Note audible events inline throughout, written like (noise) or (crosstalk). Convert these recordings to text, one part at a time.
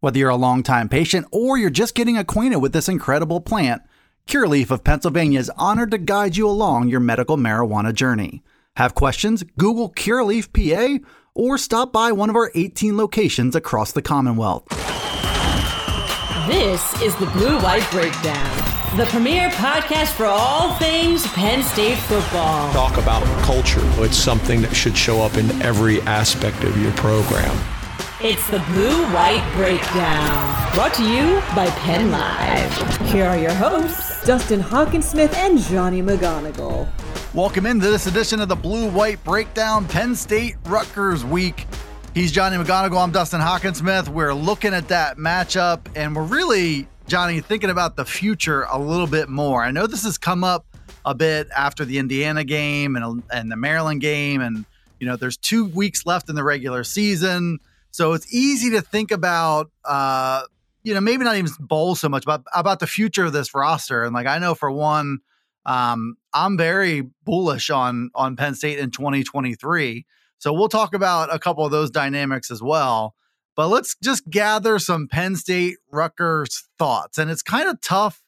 Whether you're a longtime patient or you're just getting acquainted with this incredible plant, Curaleaf of Pennsylvania is honored to guide you along your medical marijuana journey. Have questions? Google Curaleaf PA or stop by one of our 18 locations across the Commonwealth. This is the Blue White Breakdown the premier podcast for all things Penn State football. Talk about culture. It's something that should show up in every aspect of your program. It's the Blue White Breakdown, brought to you by Penn Live. Here are your hosts, Dustin Hockensmith and Johnny McGonigal. Welcome into this edition of the Blue White Breakdown Penn State Rutgers Week. He's Johnny McGonigal. I'm Dustin Hockensmith. We're looking at that matchup, and we're really Johnny, thinking about the future a little bit more. I know this has come up a bit after the Indiana game and, and the Maryland game, and you know there's two weeks left in the regular season, so it's easy to think about. Uh, you know, maybe not even bowl so much, but about the future of this roster. And like I know for one, um, I'm very bullish on on Penn State in 2023. So we'll talk about a couple of those dynamics as well. But let's just gather some Penn State Rutgers thoughts. And it's kind of tough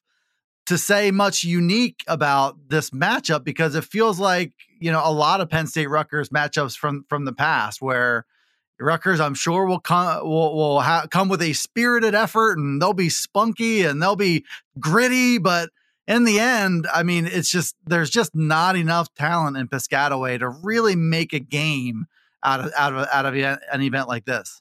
to say much unique about this matchup because it feels like, you know, a lot of Penn State Rutgers matchups from from the past where Rutgers, I'm sure, will come will, will ha- come with a spirited effort and they'll be spunky and they'll be gritty, but in the end, I mean, it's just there's just not enough talent in Piscataway to really make a game out of out of out of an event like this.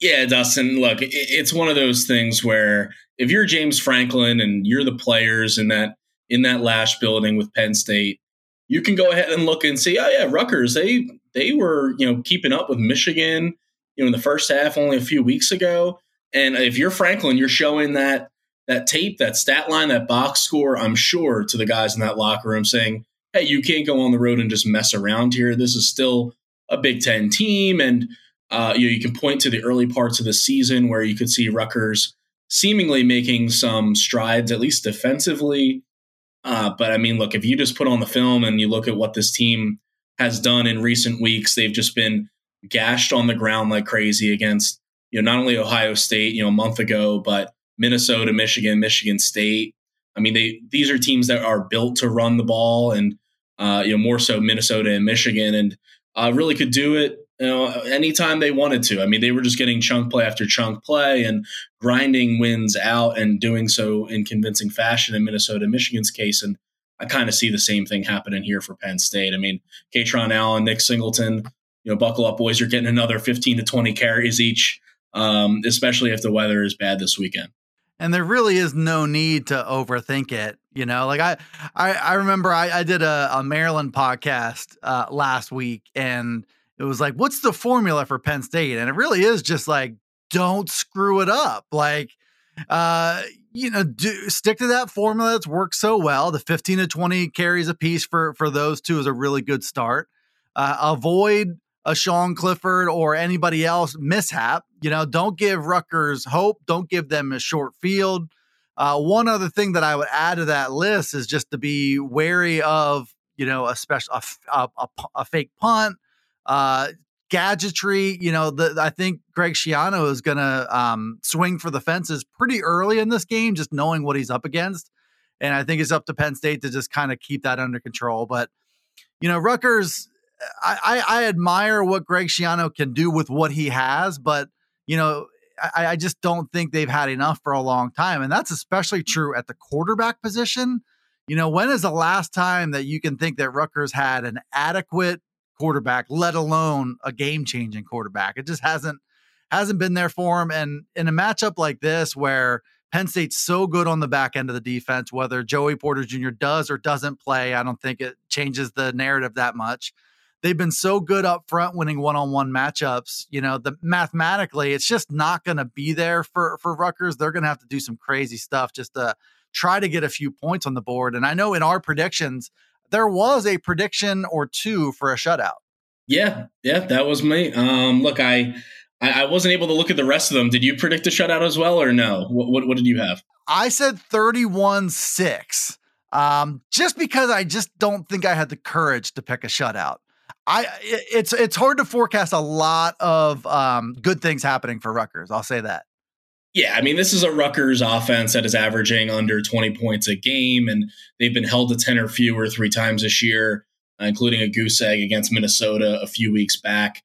Yeah, Dustin, look, it's one of those things where if you're James Franklin and you're the players in that in that Lasch building with Penn State, you can go ahead and look and see, oh yeah, Rutgers, they they were, you know, keeping up with Michigan, you know, in the first half only a few weeks ago. And if you're Franklin, you're showing that that tape, that stat line, that box score, I'm sure, to the guys in that locker room saying, hey, you can't go on the road and just mess around here. This is still a Big Ten team. And uh, you know, you can point to the early parts of the season where you could see Rutgers seemingly making some strides, at least defensively. Uh, but I mean, look, if you just put on the film and you look at what this team has done in recent weeks, they've just been gashed on the ground like crazy against, you know, not only Ohio State, you know, a month ago, but Minnesota, Michigan, Michigan State. I mean, they these are teams that are built to run the ball, and uh, you know, more so Minnesota and Michigan, and uh, really could do it you know, anytime they wanted to. I mean, they were just getting chunk play after chunk play and grinding wins out and doing so in convincing fashion in Minnesota, Michigan's case. And I kind of see the same thing happening here for Penn State. I mean, Kaytron Allen, Nick Singleton, you know, buckle up, boys. You're getting another 15 to 20 carries each, um, especially if the weather is bad this weekend. And there really is no need to overthink it. You know, like I, I, I remember I, I did a, a Maryland podcast uh, last week and – it was like, what's the formula for Penn State? And it really is just like, don't screw it up. Like, uh, you know, do stick to that formula that's worked so well. The 15 to 20 carries a piece for for those two is a really good start. Uh, avoid a Sean Clifford or anybody else mishap. You know, don't give Rutgers hope. Don't give them a short field. Uh, one other thing that I would add to that list is just to be wary of, you know, a special a, a, a, a fake punt, uh, gadgetry. You know, the, I think Greg Schiano is going to um, swing for the fences pretty early in this game, just knowing what he's up against. And I think it's up to Penn State to just kind of keep that under control. But, you know, Rutgers, I, I, I admire what Greg Schiano can do with what he has, but, you know, I, I just don't think they've had enough for a long time. And that's especially true at the quarterback position. You know, when is the last time that you can think that Rutgers had an adequate quarterback, let alone a game changing quarterback. It just hasn't hasn't been there for him. And in a matchup like this, where Penn State's so good on the back end of the defense, whether Joey Porter Jr. does or doesn't play, I don't think it changes the narrative that much. they've been so good up front winning one-on-one matchups. You know, the mathematically, it's just not going to be there for for Rutgers. They're going to have to do some crazy stuff just to try to get a few points on the board. And I know in our predictions, there was a prediction or two for a shutout. Yeah, yeah, that was me. Um, look, I, I, I wasn't able to look at the rest of them. Did you predict a shutout as well, or no? What what, what did you have? I said 31 6. Um, just because I just don't think I had the courage to pick a shutout. I it's it's hard to forecast a lot of um, good things happening for Rutgers. I'll say that. Yeah, I mean, this is a Rutgers offense that is averaging under 20 points a game, and they've been held to 10 or fewer three times this year, uh, including a goose egg against Minnesota a few weeks back.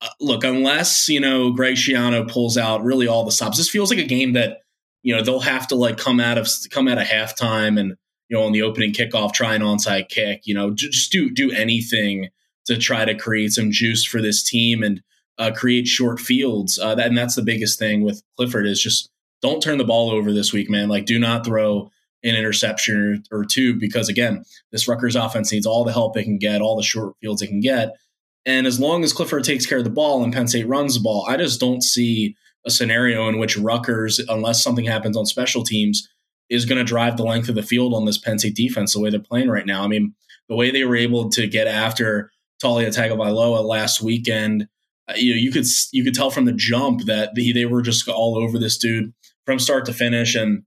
Uh, look, unless, you know, Greg Schiano pulls out really all the stops, this feels like a game that, you know, they'll have to like come out of come out of halftime and, you know, on the opening kickoff, try an onside kick, you know, just do do anything to try to create some juice for this team. And uh, create short fields. Uh, that, and that's the biggest thing with Clifford is just don't turn the ball over this week, man. Like, do not throw an interception or, or two because, again, this Rutgers offense needs all the help it can get, all the short fields it can get. And as long as Clifford takes care of the ball and Penn State runs the ball, I just don't see a scenario in which Rutgers, unless something happens on special teams, is going to drive the length of the field on this Penn State defense the way they're playing right now. I mean, the way they were able to get after Taulia Tagovailoa last weekend you know, you could you could tell from the jump that the, they were just all over this dude from start to finish. And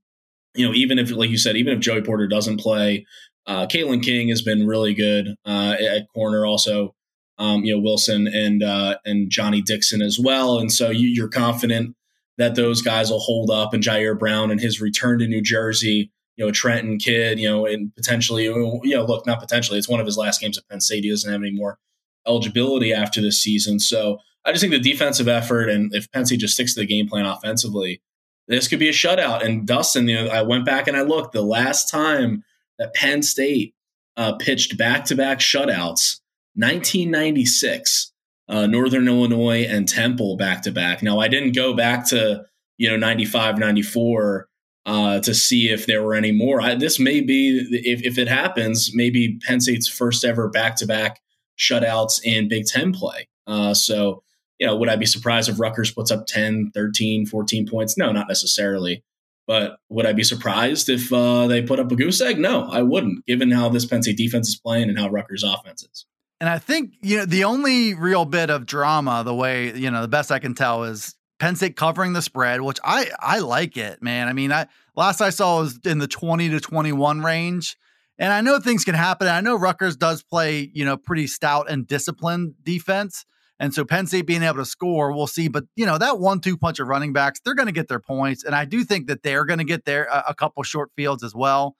you know, even if, like you said, even if Joey Porter doesn't play, uh, Kalen King has been really good uh, at corner. Also, um, you know, Wilson and uh, and Johnny Dixon as well. And so you, you're confident that those guys will hold up. And Ji'Ayir Brown and his return to New Jersey, you know, Trenton kid, you know, and potentially, you know, look, not potentially, it's one of his last games at Penn State. He doesn't have any more eligibility after this season. So I just think the defensive effort and if Penn State just sticks to the game plan offensively, this could be a shutout. And Dustin, you know, I went back and I looked the last time that Penn State uh, pitched back to back shutouts, 1996, uh, Northern Illinois and Temple back to back. Now, I didn't go back to, you know, 95, 94 uh, to see if there were any more. I, this may be, if, if it happens, maybe Penn State's first ever back to back shutouts in Big Ten play. Uh, so, you know, would I be surprised if Rutgers puts up 10, 13, 14 points? No, not necessarily. But would I be surprised if uh, they put up a goose egg? No, I wouldn't, given how this Penn State defense is playing and how Rutgers offense is. And I think, you know, the only real bit of drama, the way, you know, the best I can tell is Penn State covering the spread, which I I like it, man. I mean, I last I saw was in the 20 to 21 range. And I know things can happen. I know Rutgers does play, you know, pretty stout and disciplined defense. And so Penn State being able to score, we'll see. But you know that one-two punch of running backs, they're going to get their points, and I do think that they're going to get their a, a, couple short fields as well.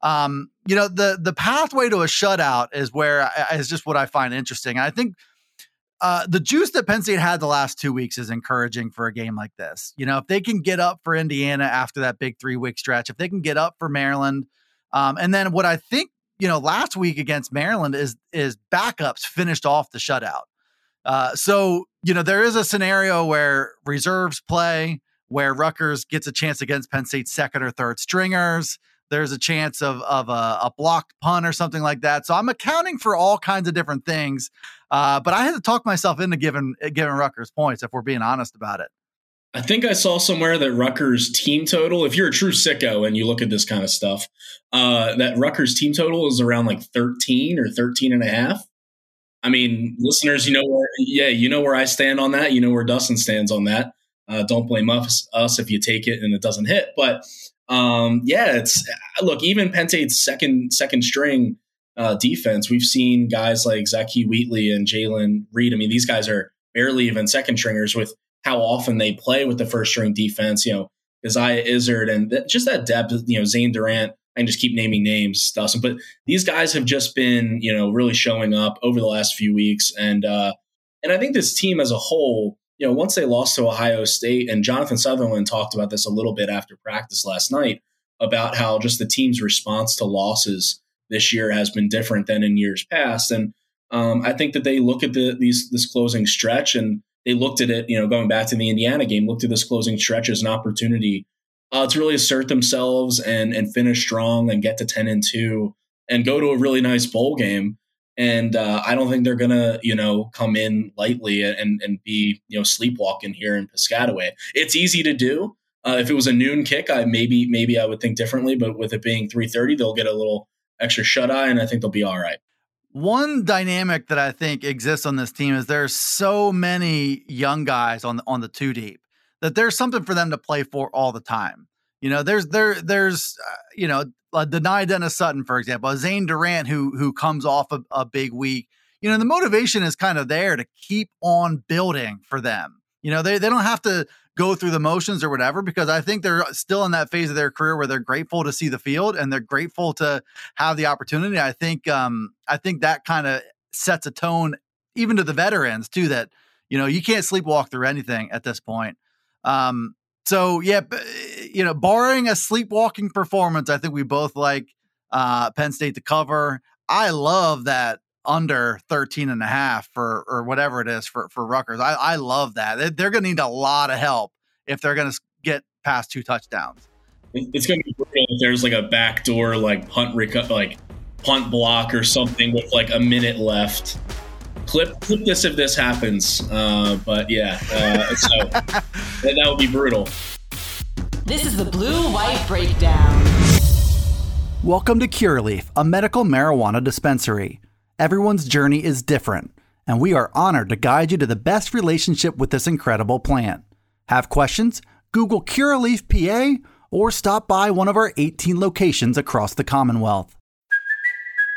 Um, you know the the pathway to a shutout is where is just what I find interesting. I think uh, the juice that Penn State had the last two weeks is encouraging for a game like this. You know, if they can get up for Indiana after that big three week stretch, if they can get up for Maryland, um, and then what I think you know last week against Maryland is is backups finished off the shutout. Uh, so, you know, there is a scenario where reserves play, where Rutgers gets a chance against Penn State's second or third stringers. There's a chance of, of a, a blocked punt or something like that. So I'm accounting for all kinds of different things. Uh, but I had to talk myself into giving giving Rutgers points if we're being honest about it. I think I saw somewhere that Rutgers team total, if you're a true sicko and you look at this kind of stuff, uh, that Rutgers team total is around like 13 or 13 and a half. I mean, listeners, you know where, yeah, you know where I stand on that. You know where Dustin stands on that. Uh, don't blame us, us if you take it and it doesn't hit. But um, yeah, it's look even Penn State's second second string uh, defense. We've seen guys like Zakee Wheatley and Jaylen Reed. I mean, these guys are barely even second stringers with how often they play with the first string defense. You know, Isaiah Izzard and th- just that depth. You know, Zane Durant I can just keep naming names, Dustin. But these guys have just been, you know, really showing up over the last few weeks, and uh, and I think this team as a whole, you know, once they lost to Ohio State, and Jonathan Sutherland talked about this a little bit after practice last night about how just the team's response to losses this year has been different than in years past, and um, I think that they look at the, these this closing stretch and they looked at it, you know, going back to the Indiana game, looked at this closing stretch as an opportunity uh, to really assert themselves and and finish strong and get to ten and two and go to a really nice bowl game. and uh, I don't think they're gonna, you know, come in lightly and and be, you know, sleepwalking here in Piscataway. It's easy to do. Uh, if it was a noon kick, I maybe maybe I would think differently. But with it being three thirty, they'll get a little extra shut eye, and I think they'll be all right. One dynamic that I think exists on this team is there's so many young guys on the, on the two deep that there's something for them to play for all the time. You know, there's there there's uh, you know uh, Dani Dennis Sutton, for example, Zane Durant, who who comes off a, a big week. You know, the motivation is kind of there to keep on building for them. You know, they they don't have to go through the motions or whatever because I think they're still in that phase of their career where they're grateful to see the field and they're grateful to have the opportunity. I think um I think that kind of sets a tone even to the veterans too that you know you can't sleepwalk through anything at this point. Um so yeah, you know, barring a sleepwalking performance, I think we both like uh, Penn State to cover. I love that under 13 and a half for or whatever it is for for Rutgers. I, I love that. They're going to need a lot of help if they're going to get past two touchdowns. It's going to be brutal if there's like a backdoor like punt reco- like punt block or something with like a minute left. Clip clip this if this happens. Uh, but yeah, uh, so (laughs) that, that would be brutal. This is the Blue White Breakdown. Welcome to Curaleaf, a medical marijuana dispensary. Everyone's journey is different, and we are honored to guide you to the best relationship with this incredible plant. Have questions? Google Curaleaf PA or stop by one of our 18 locations across the Commonwealth.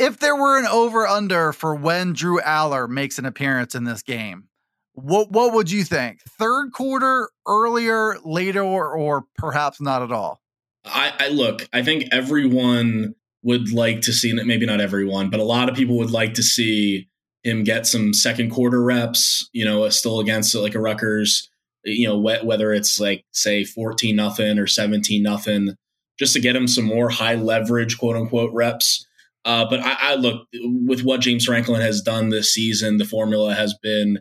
If there were an over under for when Drew Allar makes an appearance in this game, what what would you think? Third quarter, earlier, later, or, or perhaps not at all? I, I look. I think everyone would like to see, maybe not everyone, but a lot of people would like to see him get some second quarter reps. You know, still against like a Rutgers. You know, whether it's like say fourteen nothing or seventeen nothing, just to get him some more high leverage, quote unquote, reps. Uh, but I, I, look with what James Franklin has done this season. The formula has been,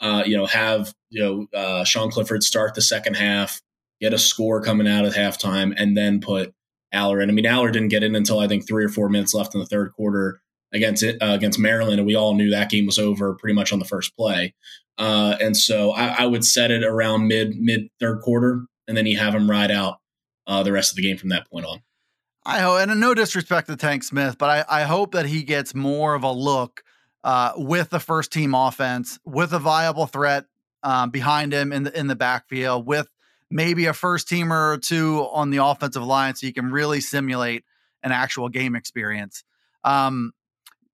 uh, you know, have you know uh, Sean Clifford start the second half, get a score coming out at halftime, and then put Allar in. I mean, Allar didn't get in until I think three or four minutes left in the third quarter against it uh, against Maryland, and we all knew that game was over pretty much on the first play. Uh, and so I, I, would set it around mid mid third quarter, and then you have him ride out uh, the rest of the game from that point on. I hope, and no disrespect to Tank Smith, but I, I hope that he gets more of a look uh, with the first team offense, with a viable threat um, behind him in the in the backfield, with maybe a first teamer or two on the offensive line, so you can really simulate an actual game experience. Um,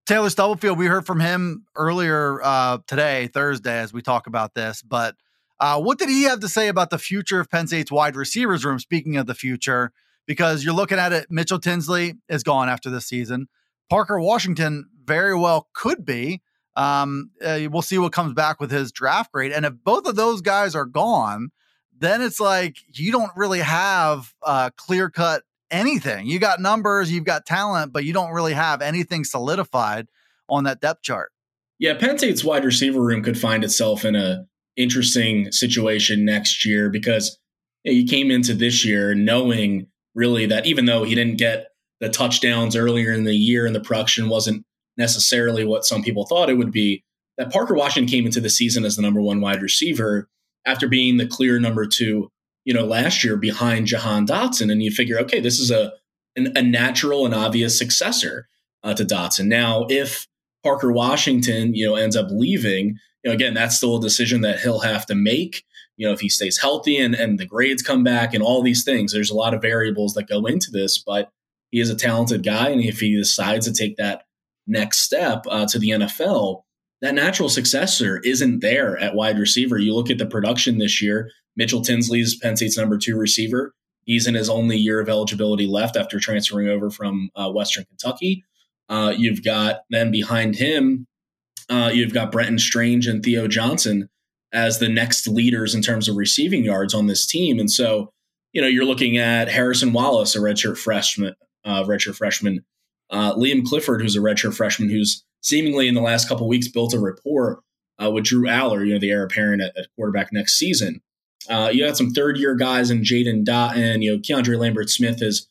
Taylor Stubblefield, we heard from him earlier uh, today, Thursday, as we talk about this. But uh, what did he have to say about the future of Penn State's wide receivers room? Speaking of the future, because you're looking at it. Mitchell Tinsley is gone after this season. Parker Washington very well could be. Um, uh, we'll see what comes back with his draft grade. And if both of those guys are gone, then it's like you don't really have uh, clear cut anything. You got numbers, you've got talent, but you don't really have anything solidified on that depth chart. Yeah, Penn State's wide receiver room could find itself in a interesting situation next year because he came into this year knowing really that even though he didn't get the touchdowns earlier in the year and the production wasn't necessarily what some people thought it would be, that Parker Washington came into the season as the number one wide receiver after being the clear number two, you know, last year behind Jahan Dotson. And you figure, okay, this is a, an, a natural and obvious successor uh, to Dotson. Now, if Parker Washington, you know, ends up leaving, you know, again, that's still a decision that he'll have to make. You know, if he stays healthy and, and the grades come back and all these things, there's a lot of variables that go into this, but he is a talented guy. And if he decides to take that next step uh, to the NFL, that natural successor isn't there at wide receiver. You look at the production this year, Mitchell Tinsley's Penn State's number two receiver. He's in his only year of eligibility left after transferring over from uh, Western Kentucky. Uh, you've got then behind him, uh, you've got Brenton Strange and Theo Johnson as the next leaders in terms of receiving yards on this team. And so, you know, you're looking at Harrison Wallace, a redshirt freshman, uh, redshirt freshman, uh, Liam Clifford, who's a redshirt freshman, who's seemingly in the last couple weeks built a rapport uh, with Drew Allar, you know, the heir apparent at, at quarterback next season. Uh, you got some third year guys in Jaden Dottin. You know, Keandre Lambert Smith has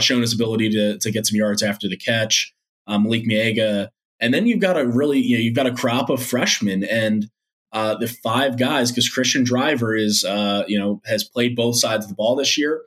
shown his ability to, to get some yards after the catch. Um, Malick Meiga. And then you've got a really, you know, you've got a crop of freshmen and uh, the five guys, because Cristian Driver is, uh, you know, has played both sides of the ball this year.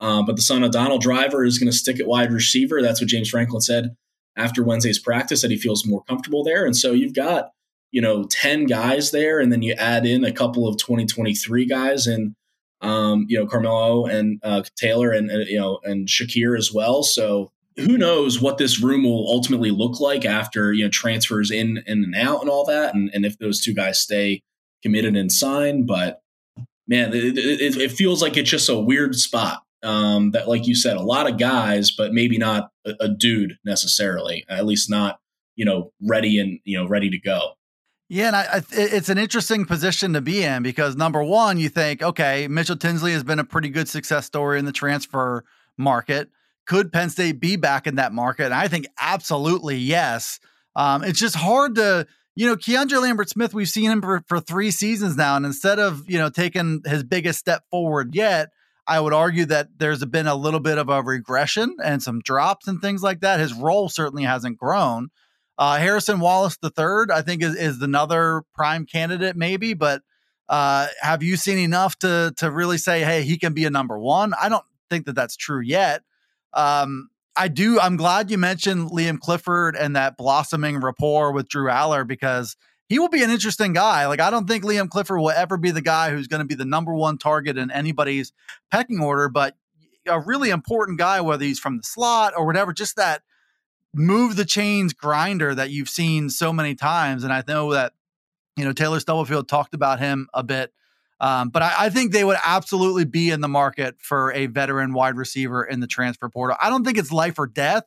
Uh, but the son of Donald Driver is going to stick at wide receiver. That's what James Franklin said after Wednesday's practice that he feels more comfortable there. And so you've got, you know, 10 guys there, and then you add in a couple of 2023 guys and, um, you know, Carmelo and uh, Taylor and, uh, you know, and Shakir as well. So who knows what this room will ultimately look like after, you know, transfers in, in and out and all that. And, and if those two guys stay committed and signed. but man, it, it, it feels like it's just a weird spot um, that, like you said, a lot of guys, but maybe not a, a, dude necessarily. At least not, you know, ready and you know ready to go. Yeah, and I, I, it's an interesting position to be in because number one, you think, okay, Mitchell Tinsley has been a pretty good success story in the transfer market. Could Penn State be back in that market? And I think absolutely yes. Um, it's just hard to, you know, Keandre Lambert Smith. We've seen him for, for three seasons now, and instead of you know taking his biggest step forward yet I would argue that there's been a little bit of a regression and some drops and things like that. His role certainly hasn't grown. Uh, Harrison Wallace III, I think, is, is another prime candidate, maybe. But uh, have you seen enough to to really say, hey, he can be a number one? I don't think that that's true yet. Um, I do. I'm glad you mentioned Liam Clifford and that blossoming rapport with Drew Allar because he will be an interesting guy. Like I don't think Liam Clifford will ever be the guy who's going to be the number one target in anybody's pecking order, but a really important guy, whether he's from the slot or whatever, just that move the chains grinder that you've seen so many times. And I know that, you know, Taylor Stubblefield talked about him a bit. Um, but I, I, think they would absolutely be in the market for a veteran wide receiver in the transfer portal. I don't think it's life or death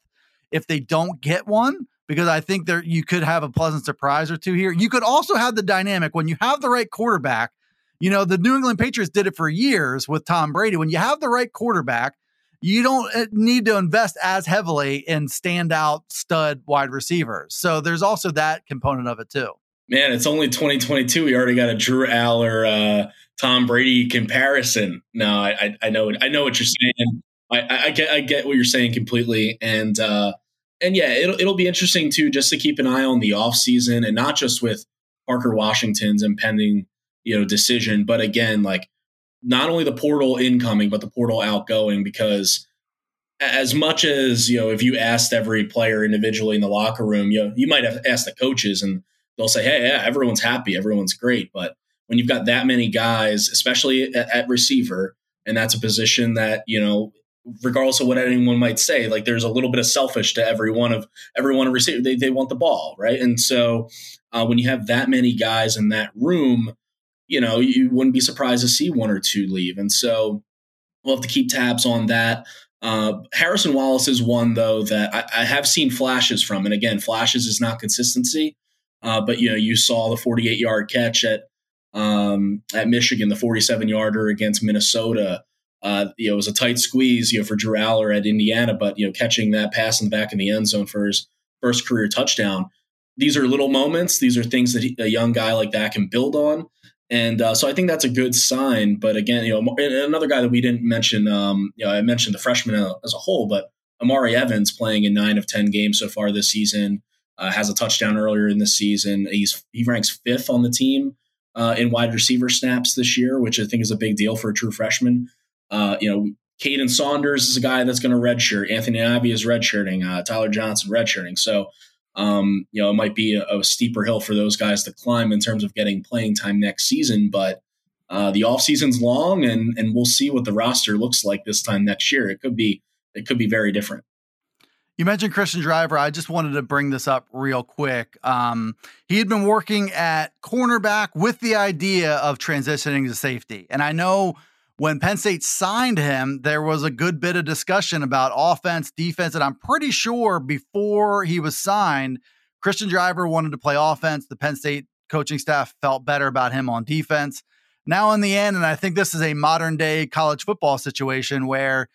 if they don't get one because I think there you could have a pleasant surprise or two here. You could also have the dynamic when you have the right quarterback. You know, the New England Patriots did it for years with Tom Brady. When you have the right quarterback, you don't uh, need to invest as heavily in standout stud wide receivers. So there's also that component of it too. Man, it's only 2022. We already got a Drew Allar, uh, Tom Brady comparison. No, I, I, know, I know what you're saying. I, I, get, I get what you're saying completely, and uh, and yeah, it'll it'll be interesting too, just to keep an eye on the off season and not just with Parker Washington's impending you know decision, but again, like not only the portal incoming, but the portal outgoing, because as much as you know, if you asked every player individually in the locker room, you know, you might have asked the coaches, and they'll say, "Hey, yeah, everyone's happy, everyone's great," but when you've got that many guys, especially at, at receiver, and that's a position that you know regardless of what anyone might say, like there's a little bit of selfish to every one of every one of receiver. They they want the ball, right? And so uh, when you have that many guys in that room, you know you wouldn't be surprised to see one or two leave. And so we'll have to keep tabs on that. Uh, Harrison Wallace is one though that I, I, have seen flashes from, and again, flashes is not consistency. Uh, but you know, you saw the 48 yard catch at um, at Michigan, the 47 yarder against Minnesota. Uh, you know, it was a tight squeeze, you know, for Drew Allar at Indiana, but you know, catching that pass in the back in the end zone for his first career touchdown. These are little moments. These are things that he, a young guy like that can build on, and uh, so I think that's a good sign. But again, you know, another guy that we didn't mention, um, you know, I mentioned the freshman as a whole, but Omari Evans playing in nine of ten games so far this season, uh, has a touchdown earlier in the season. He's he ranks fifth on the team uh, in wide receiver snaps this year, which I think is a big deal for a true freshman. Uh, you know, Kaden Saunders is a guy that's going to redshirt. Anthony Ivy is redshirting. Uh, Tyler Johnson redshirting. So Um, you know, it might be a, a, steeper hill for those guys to climb in terms of getting playing time next season, but uh, the off season's long, and and we'll see what the roster looks like this time next year. It could be it could be very different. You mentioned Cristian Driver. I just wanted to bring this up real quick. Um, he had been working at cornerback with the idea of transitioning to safety, and I know when Penn State signed him, there was a good bit of discussion about offense, defense, and I'm pretty sure before he was signed, Cristian Driver wanted to play offense. The Penn State coaching staff felt better about him on defense. Now, in the end, and I think this is a modern day college football situation where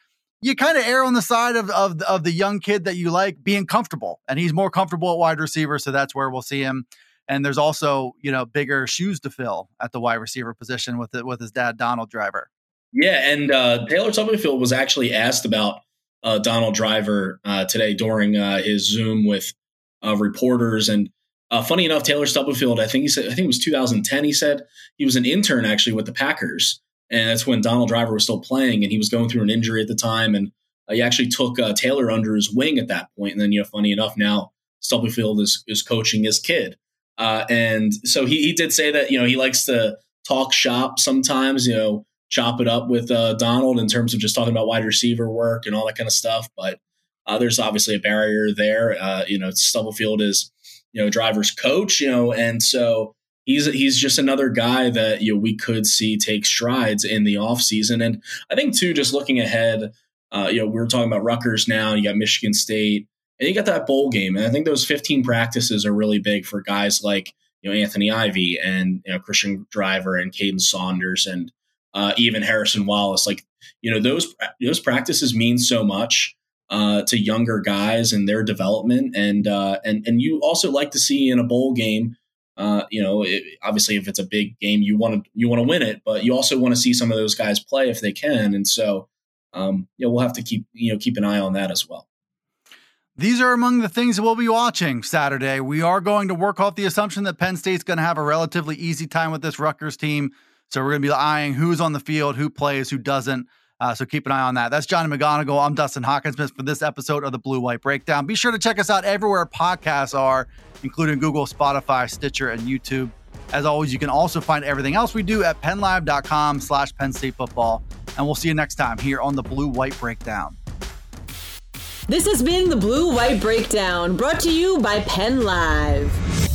you kind of err on the side of, of, of the young kid that you like being comfortable, and he's more comfortable at wide receiver, so that's where we'll see him. And there's also, you know, bigger shoes to fill at the wide receiver position with it with his dad, Donald Driver. Yeah, and uh, Taylor Stubblefield was actually asked about uh, Donald Driver uh, today during uh, his Zoom with uh, reporters. And uh, funny enough, Taylor Stubblefield, I think he said, I think it was 2010. He said he was an intern actually with the Packers, and that's when Donald Driver was still playing, and he was going through an injury at the time, and he actually took Taylor under his wing at that point. And then, you know, funny enough, now Stubblefield is is coaching his kid, and so he he did say that you know he likes to talk shop sometimes, you know chop it up with uh, Donald in terms of just talking about wide receiver work and all that kind of stuff. But uh, there's obviously a barrier there. Uh, you know, Stubblefield is you know driver's coach, you know, and so he's he's just another guy that you know we could see take strides in the offseason. And I think too, just looking ahead, uh, you know, we are talking about Rutgers now. You got Michigan State, and you got that bowl game. And I think those 15 practices are really big for guys like you know Anthony Ivy and you know Cristian Driver and Kaden Saunders and uh, even Harrison Wallace. Like you know those those practices mean so much uh, to younger guys and their development, and uh, and and you also like to see in a bowl game. Uh, you know, it, obviously, if it's a big game, you want to you want to win it, but you also want to see some of those guys play if they can, and so um, you know we'll have to keep you know keep an eye on that as well. These are among the things that we'll be watching Saturday. We are going to work off the assumption that Penn State's going to have a relatively easy time with this Rutgers team. So we're going to be eyeing who's on the field, who plays, who doesn't. Uh, so keep an eye on that. That's Johnny McGonigal. I'm Dustin Hockensmith for this episode of the Blue White Breakdown. Be sure to check us out everywhere podcasts are, including Google, Spotify, Stitcher, and YouTube. As always, you can also find everything else we do at pennlive.com slash Penn State football. And we'll see you next time here on the Blue White Breakdown. This has been the Blue White Breakdown, brought to you by Penn Live.